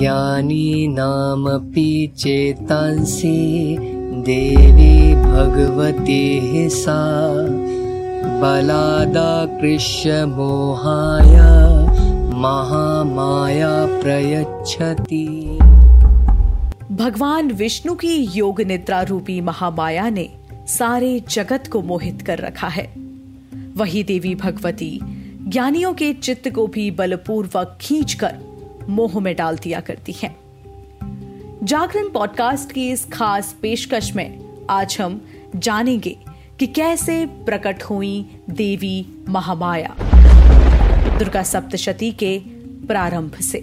ज्ञानीनामपि चेतांसि देवी भगवती सा बलादाकृष्य मोहाय, महामाया प्रयच्छति। भगवान विष्णु की योग निद्रा रूपी महामाया ने सारे जगत को मोहित कर रखा है। वही देवी भगवती ज्ञानियों के चित्त को भी बलपूर्वक खींचकर मोह में डाल दिया करती हैं। जागरण पॉडकास्ट की इस खास पेशकश में आज हम जानेंगे कि कैसे प्रकट हुई देवी महामाया, दुर्गा सप्तशती के प्रारंभ से।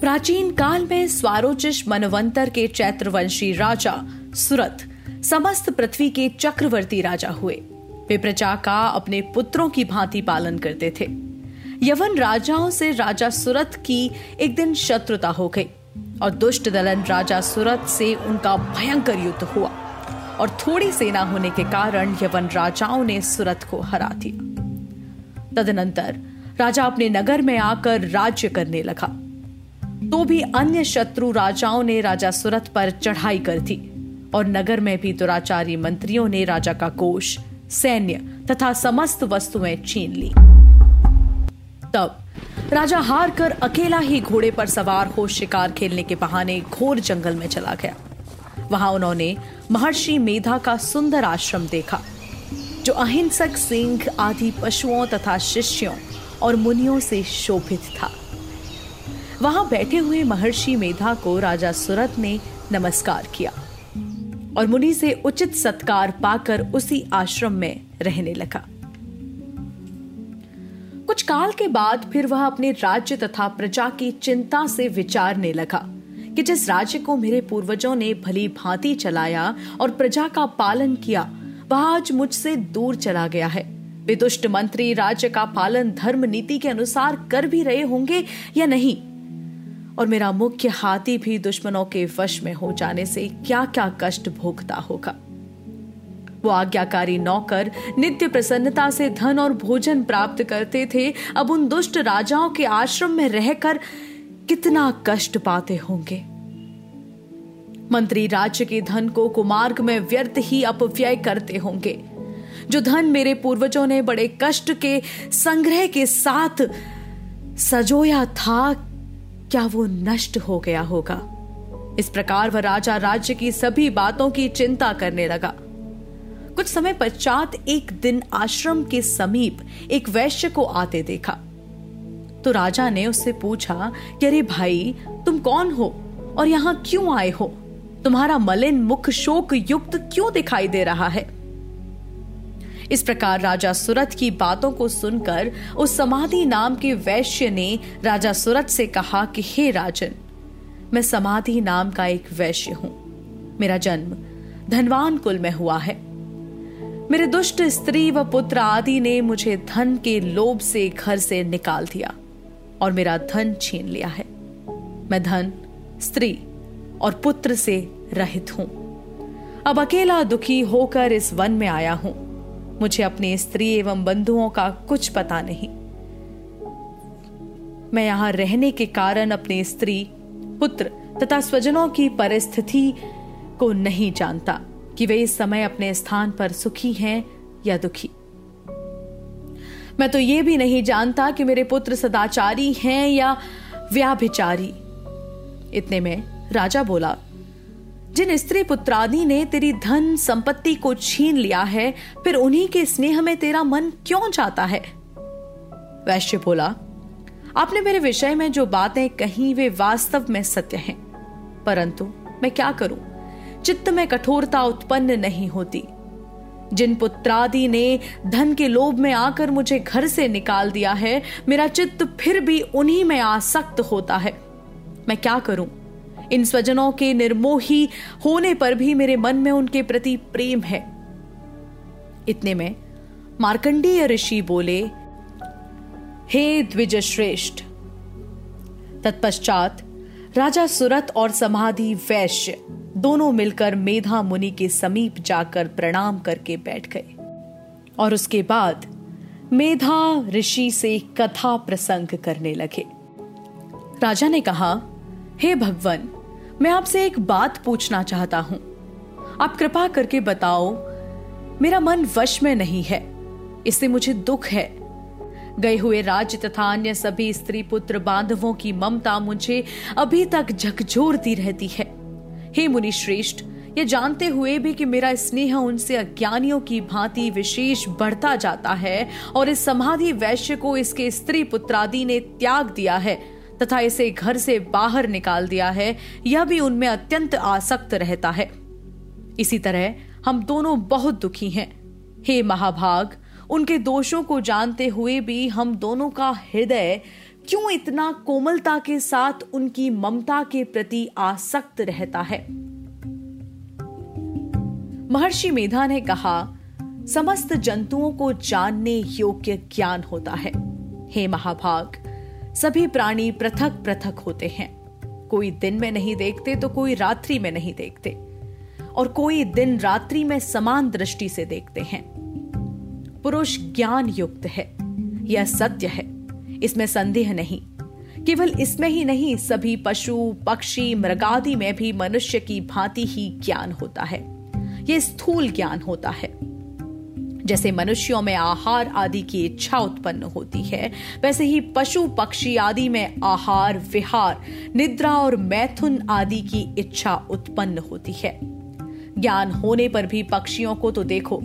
प्राचीन काल में स्वारोचिश मनवंतर के चैत्रवंशी राजा सुरथ समस्त पृथ्वी के चक्रवर्ती राजा हुए। वे प्रजा का अपने पुत्रों की भांति पालन करते थे। यवन राजाओं से राजा सुरत की एक दिन शत्रुता हो गई और दुष्ट दलन राजा सुरत से उनका भयंकर युद्ध हुआ और थोड़ी सेना होने के कारण यवन राजाओं ने सुरत को हरा दिया। तदनंतर राजा अपने नगर में आकर राज्य करने लगा। तो भी अन्य शत्रु राजाओं ने राजा सुरत पर चढ़ाई कर दी और नगर में भी दुराचारी मंत्रियों ने राजा का कोष, सैन्य तथा समस्त वस्तुएँ छीन ली। तब। राजा हार कर अकेला ही घोड़े पर सवार हो शिकार खेलने के बहाने घोर जंगल में चला गया। वहाँ उन्होंने महर्षि मेधा का सुंदर आश्रम देखा, जो अहिंसक सिंह, आदि पशुओं तथा शिष्यों और मुनियों से शोभित था। वहाँ बैठे हुए महर्षि मेधा को राजा सुरत ने नमस्कार किया और मुनि से उचित सत्कार पाकर उसी आश्रम में रहने लगा। काल के बाद फिर वह अपने राज्य तथा प्रजा की चिंता से विचारने लगा कि जिस राज्य को मेरे पूर्वजों ने भली भांति चलाया और प्रजा का पालन किया, वह आज मुझसे दूर चला गया है। वे दुष्ट मंत्री राज्य का पालन धर्म नीति के अनुसार कर भी रहे होंगे या नहीं? और मेरा मुख्य हाथी भी दुश्मनों के वश में हो जाने से क्या क्या कष्ट भोगता होगा? वो आज्ञाकारी नौकर नित्य प्रसन्नता से धन और भोजन प्राप्त करते थे। अब उन दुष्ट राजाओं के आश्रम में रहकर कितना कष्ट पाते होंगे। मंत्री राज्य के धन को कुमार्ग में व्यर्थ ही अपव्यय करते होंगे। जो धन मेरे पूर्वजों ने बड़े कष्ट के संग्रह के साथ सजोया था, क्या वो नष्ट हो गया होगा? इस प्रकार वह राजा राज्य की सभी बातों की चिंता करने लगा। कुछ समय पश्चात एक दिन आश्रम के समीप एक वैश्य को आते देखा। तो राजा ने उससे पूछा, कि अरे भाई, तुम कौन हो और यहाँ क्यों आए हो? तुम्हारा मलिन मुख शोक युक्त क्यों दिखाई दे रहा है? इस प्रकार राजा सुरत की बातों को सुनकर उस समाधि नाम के वैश्य ने राजा सुरत से कहा कि, हे राजन, मैं समाधि नाम का एक वैश्य हूँ। मेरा जन्म धनवान कुल में हुआ है। मेरे दुष्ट स्त्री व पुत्र आदि ने मुझे धन के लोभ से घर से निकाल दिया और मेरा धन छीन लिया है। मैं धन, स्त्री और पुत्र से रहित हूँ। अब अकेला दुखी होकर इस वन में आया हूँ। मुझे अपने स्त्री एवं बंधुओं का कुछ पता नहीं। मैं यहाँ रहने के कारण अपने स्त्री, पुत्र तथा स्वजनों की परिस्थिति को नहीं जानता। कि वे इस समय अपने स्थान पर सुखी हैं या दुखी। मैं तो ये भी नहीं जानता कि मेरे पुत्र सदाचारी हैं या व्याभिचारी। इतने में राजा बोला, जिन स्त्री पुत्रादि ने तेरी धन संपत्ति को छीन लिया है, फिर उन्हीं के स्नेह में तेरा मन क्यों जाता है? वैश्य बोला, आपने मेरे विषय में जो बातें कही वे वास्तव में सत्य हैं, परंतु मैं क्या करूँ? चित्त में कठोरता उत्पन्न नहीं होती। जिन पुत्रादि ने धन के लोभ में आकर मुझे घर से निकाल दिया है, मेरा चित्त फिर भी उन्हीं में आसक्त होता है। मैं क्या करूँ? इन स्वजनों के निर्मोही होने पर भी मेरे मन में उनके प्रति प्रेम है। इतने में मार्कंडीय ऋषि बोले, हे द्विज श्रेष्ठ तत्पश्चात राजा सुरत और समाधि वैश्य दोनों मिलकर मेधा मुनि के समीप जाकर प्रणाम करके बैठ गए। और उसके बाद मेधा ऋषि से कथा प्रसंग करने लगे। राजा ने कहा, हे hey भगवान, मैं आपसे एक बात पूछना चाहता हूँ। आप कृपा करके बताओ, मेरा मन वश में नहीं है, इससे मुझे दुख है। गए हुए राज्य तथा अन्य सभी स्त्री पुत्र बांधवों की ममता मुझे अभी तक झकझोरती रहती है। हे मुनि श्रेष्ठ ये जानते हुए भी कि मेरा स्नेह उनसे अज्ञानियों की भांति विशेष बढ़ता जाता है और इस समाधि वैश्य को इसके स्त्री पुत्रादि ने त्याग दिया है तथा इसे घर से बाहर निकाल दिया है, यह भी उनमें अत्यंत आसक्त रहता है। इसी तरह हम दोनों बहुत दुखी हैं। हे महाभाग, उनके दोषों को जानते हुए भी हम दोनों का हृदय क्यों इतना कोमलता के साथ उनकी ममता के प्रति आसक्त रहता है? महर्षि मेधा ने कहा, समस्त जंतुओं को जानने योग्य ज्ञान होता है। हे महाभाग, सभी प्राणी पृथक पृथक होते हैं। कोई दिन में नहीं देखते तो कोई रात्रि में नहीं देखते। और कोई दिन रात्रि में समान दृष्टि से देखते हैं। पुरुष ज्ञान युक्त है। यह सत्य है। इसमें संदेह नहीं। केवल इसमें ही नहीं, सभी पशु, पक्षी, मृगादि में भी मनुष्य की भांति ही ज्ञान होता है। यह स्थूल ज्ञान होता है। जैसे मनुष्यों में आहार आदि की इच्छा उत्पन्न होती है, वैसे ही पशु, पक्षी आदि में आहार, विहार, निद्रा और मैथुन आदि की इच्छा उत्पन्न होती है। ज्ञान होने पर भी पक्षियों को तो देखो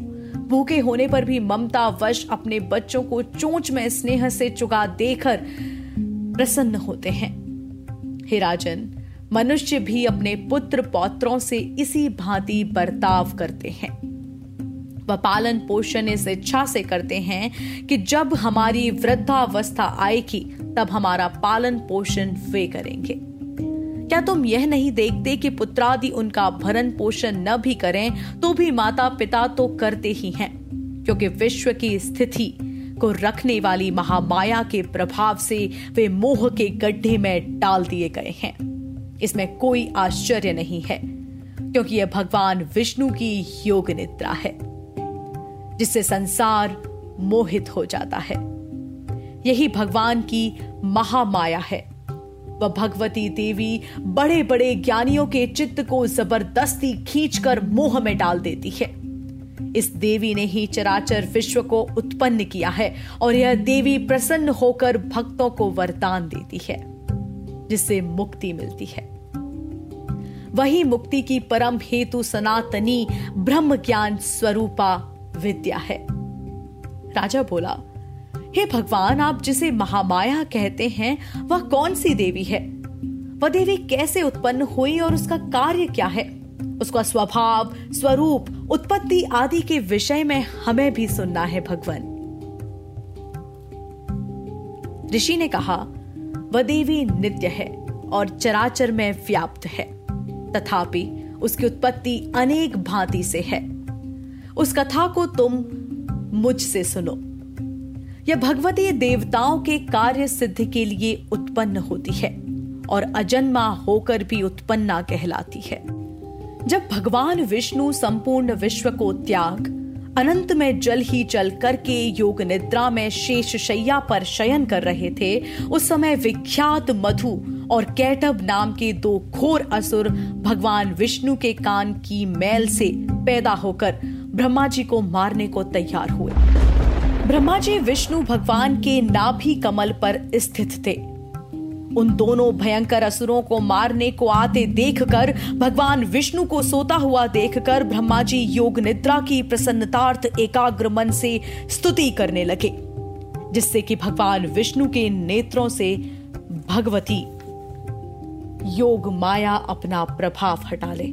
भूखे होने पर भी ममता वश अपने बच्चों को चोंच में स्नेह से चुगा देकर प्रसन्न होते हैं। हे राजन, मनुष्य भी अपने पुत्र पौत्रों से इसी भांति बर्ताव करते हैं। वह पालन पोषण इस इच्छा से करते हैं कि जब हमारी वृद्धावस्था आएगी, तब हमारा पालन पोषण वे करेंगे। क्या तुम यह नहीं देखते कि पुत्रादि उनका भरण पोषण न भी करें तो भी माता पिता तो करते ही हैं, क्योंकि विश्व की स्थिति को रखने वाली महामाया के प्रभाव से वे मोह के गड्ढे में डाल दिए गए हैं। इसमें कोई आश्चर्य नहीं है, क्योंकि यह भगवान विष्णु की योग निद्रा है, जिससे संसार मोहित हो जाता है। यही भगवान की महामाया है। वह भगवती देवी बड़े बड़े ज्ञानियों के चित्त को ज़बरदस्ती खींचकर मोह में डाल देती है। इस देवी ने ही चराचर विश्व को उत्पन्न किया है और यह देवी प्रसन्न होकर भक्तों को वरदान देती है, जिससे मुक्ति मिलती है। वही मुक्ति की परम हेतु सनातनी ब्रह्म ज्ञान स्वरूपा विद्या है। राजा बोला हे भगवान, आप जिसे महामाया कहते हैं, वह कौन सी देवी है? वह देवी कैसे उत्पन्न हुई और उसका कार्य क्या है? उसका स्वभाव, स्वरूप, उत्पत्ति आदि के विषय में हमें भी सुनना है भगवान। ऋषि ने कहा, वह देवी नित्य है और चराचर में व्याप्त है। तथापि उसकी उत्पत्ति अनेक भांति से है। उस कथा को तुम मुझसे सुनो। यह भगवती देवताओं के कार्य सिद्धि के लिए उत्पन्न होती है और अजन्मा होकर भी उत्पन्ना कहलाती है। जब भगवान विष्णु संपूर्ण विश्व को त्याग, अनंत में जल ही चल करके योग निद्रा में शेष शैया पर शयन कर रहे थे, उस समय विख्यात मधु और कैटब नाम के दो घोर असुर भगवान विष्णु के कान की मैल से पैदा होकर ब्रह्मा जी को मारने को तैयार हुए। ब्रह्मा जी विष्णु भगवान के नाभि कमल पर स्थित थे। उन दोनों भयंकर असुरों को मारने को आते देखकर, भगवान विष्णु को सोता हुआ देखकर ब्रह्मा जी योग निद्रा की प्रसन्नतार्थ एकाग्र मन से स्तुति करने लगे, जिससे कि भगवान विष्णु के नेत्रों से भगवती योग माया अपना प्रभाव हटा ले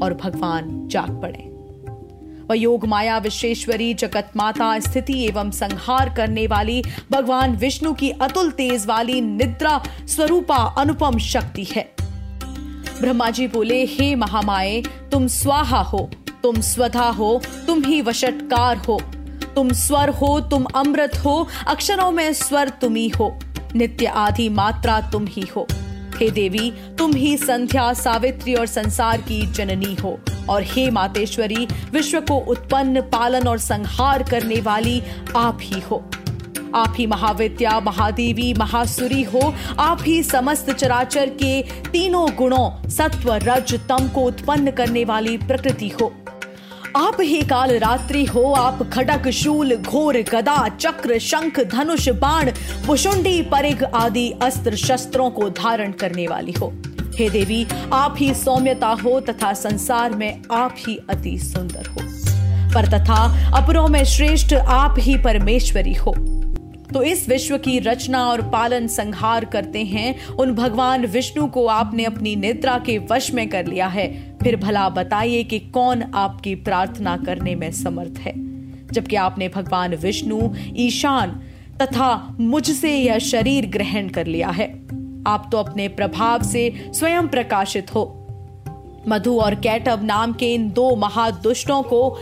और भगवान जाग पड़े। योग माया विश्वेश्वरी जगत माता स्थिति एवं संहार करने वाली, भगवान विष्णु की अतुल तेज वाली निद्रा स्वरूपा अनुपम शक्ति है। ब्रह्मा जी बोले, हे महामाए, तुम स्वाहा हो, तुम स्वधा हो, तुम ही वशटकार हो। तुम स्वर हो, तुम अमृत हो, अक्षरों में स्वर तुम ही हो, नित्य आदि मात्रा तुम ही हो। हे देवी, तुम ही संध्या, सावित्री और संसार की जननी हो। और हे मातेश्वरी, विश्व को उत्पन्न, पालन और संहार करने वाली आप ही हो। आप ही महाविद्या, महादेवी, महासुरी हो। आप ही समस्त चराचर के तीनों गुणों सत्व रज तम को उत्पन्न करने वाली प्रकृति हो। आप ही काल रात्रि हो। आप खडक, शूल, घोर, गदा, चक्र, शंख, धनुष, बाण पुशुंडी परिग आदि अस्त्र शस्त्रों को धारण करने वाली हो। हे देवी, आप ही सौम्यता हो तथा संसार में आप ही अति सुंदर हो। पर तथा अपरों में श्रेष्ठ आप ही परमेश्वरी हो। तो इस विश्व की रचना और पालन संहार करते हैं। उन भगवान विष्णु को आपने अपनी निद्रा के वश में कर लिया है। फिर भला बताइए कि कौन आपकी प्रार्थना करने में समर्थ है। जबकि आपने भगवान विष्णु, ईशान तथा मुझसे यह शरीर ग्रहण कर लिया है। आप तो अपने प्रभाव से स्वयं प्रकाशित हो। मधु और कैटव नाम के इन दो महादुष्टों को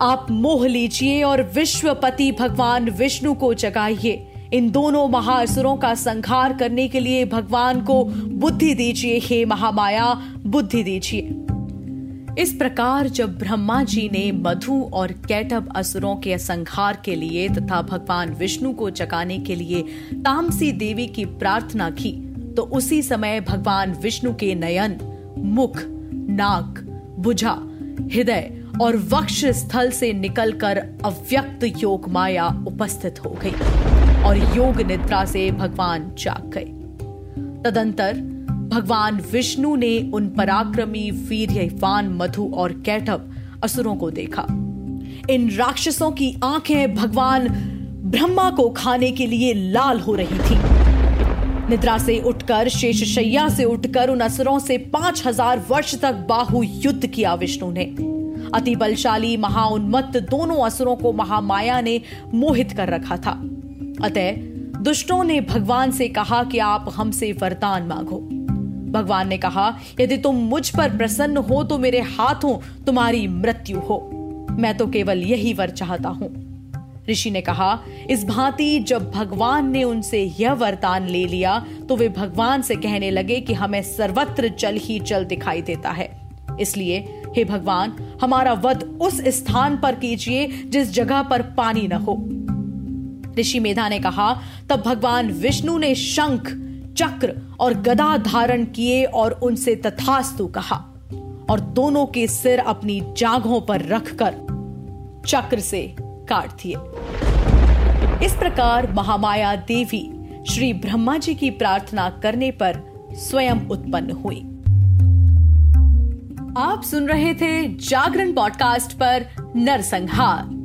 आप मोह लीजिए और विश्वपति भगवान विष्णु को जगाइए। इन दोनों महासुरों का संहार करने के लिए भगवान को बुद्धि दीजिए। हे महामाया, बुद्धि दीजिए। इस प्रकार जब ब्रह्मा जी ने मधु और कैटब असुरों के संहार के लिए तथा भगवान विष्णु को जगाने के लिए तामसी देवी की प्रार्थना की तो उसी समय भगवान विष्णु के नयन, मुख, नाक बुझा हृदय और वक्ष स्थल से निकलकर अव्यक्त योग माया उपस्थित हो गई और योग निद्रा से भगवान जाग गए। तदंतर भगवान विष्णु ने उन पराक्रमी वीर वीरवान मधु और कैटव असुरों को देखा। इन राक्षसों की आँखें भगवान ब्रह्मा को खाने के लिए लाल हो रही थी। निद्रा से उठकर, शेष शैया से उठकर उन असुरों से पाँच हज़ार वर्ष तक बाहु युद्ध किया विष्णु ने। अति बलशाली, महाउन्मत्त दोनों असुरों को महामाया ने मोहित कर रखा था। अतः दुष्टों ने भगवान से कहा कि आप हमसे वरदान मांगो। भगवान ने कहा, यदि तुम मुझ पर प्रसन्न हो तो मेरे हाथों तुम्हारी मृत्यु हो। मैं तो केवल यही वर चाहता हूँ। ऋषि ने कहा, इस भांति जब भगवान ने उनसे यह वरदान ले लिया तो वे भगवान से कहने लगे कि हमें सर्वत्र जल ही जल दिखाई देता है। इसलिए, हे भगवान, हमारा वध उस स्थान पर कीजिए, जिस जगह पर पानी न हो। ऋषि मेधा ने कहा, तब भगवान विष्णु ने शंख चक्र और गदा धारण किए और उनसे तथास्तु कहा, और दोनों के सिर अपनी जांघों पर रखकर चक्र से काट दिए। इस प्रकार महामाया देवी श्री ब्रह्मा जी की प्रार्थना करने पर स्वयं उत्पन्न हुई। आप सुन रहे थे जागरण पॉडकास्ट पर नरसंहार।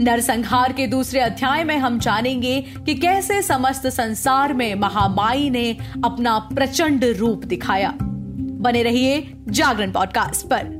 नरसंहार के दूसरे अध्याय में हम जानेंगे कि कैसे समस्त संसार में महामाई ने अपना प्रचंड रूप दिखाया। बने रहिए जागरण पॉडकास्ट पर।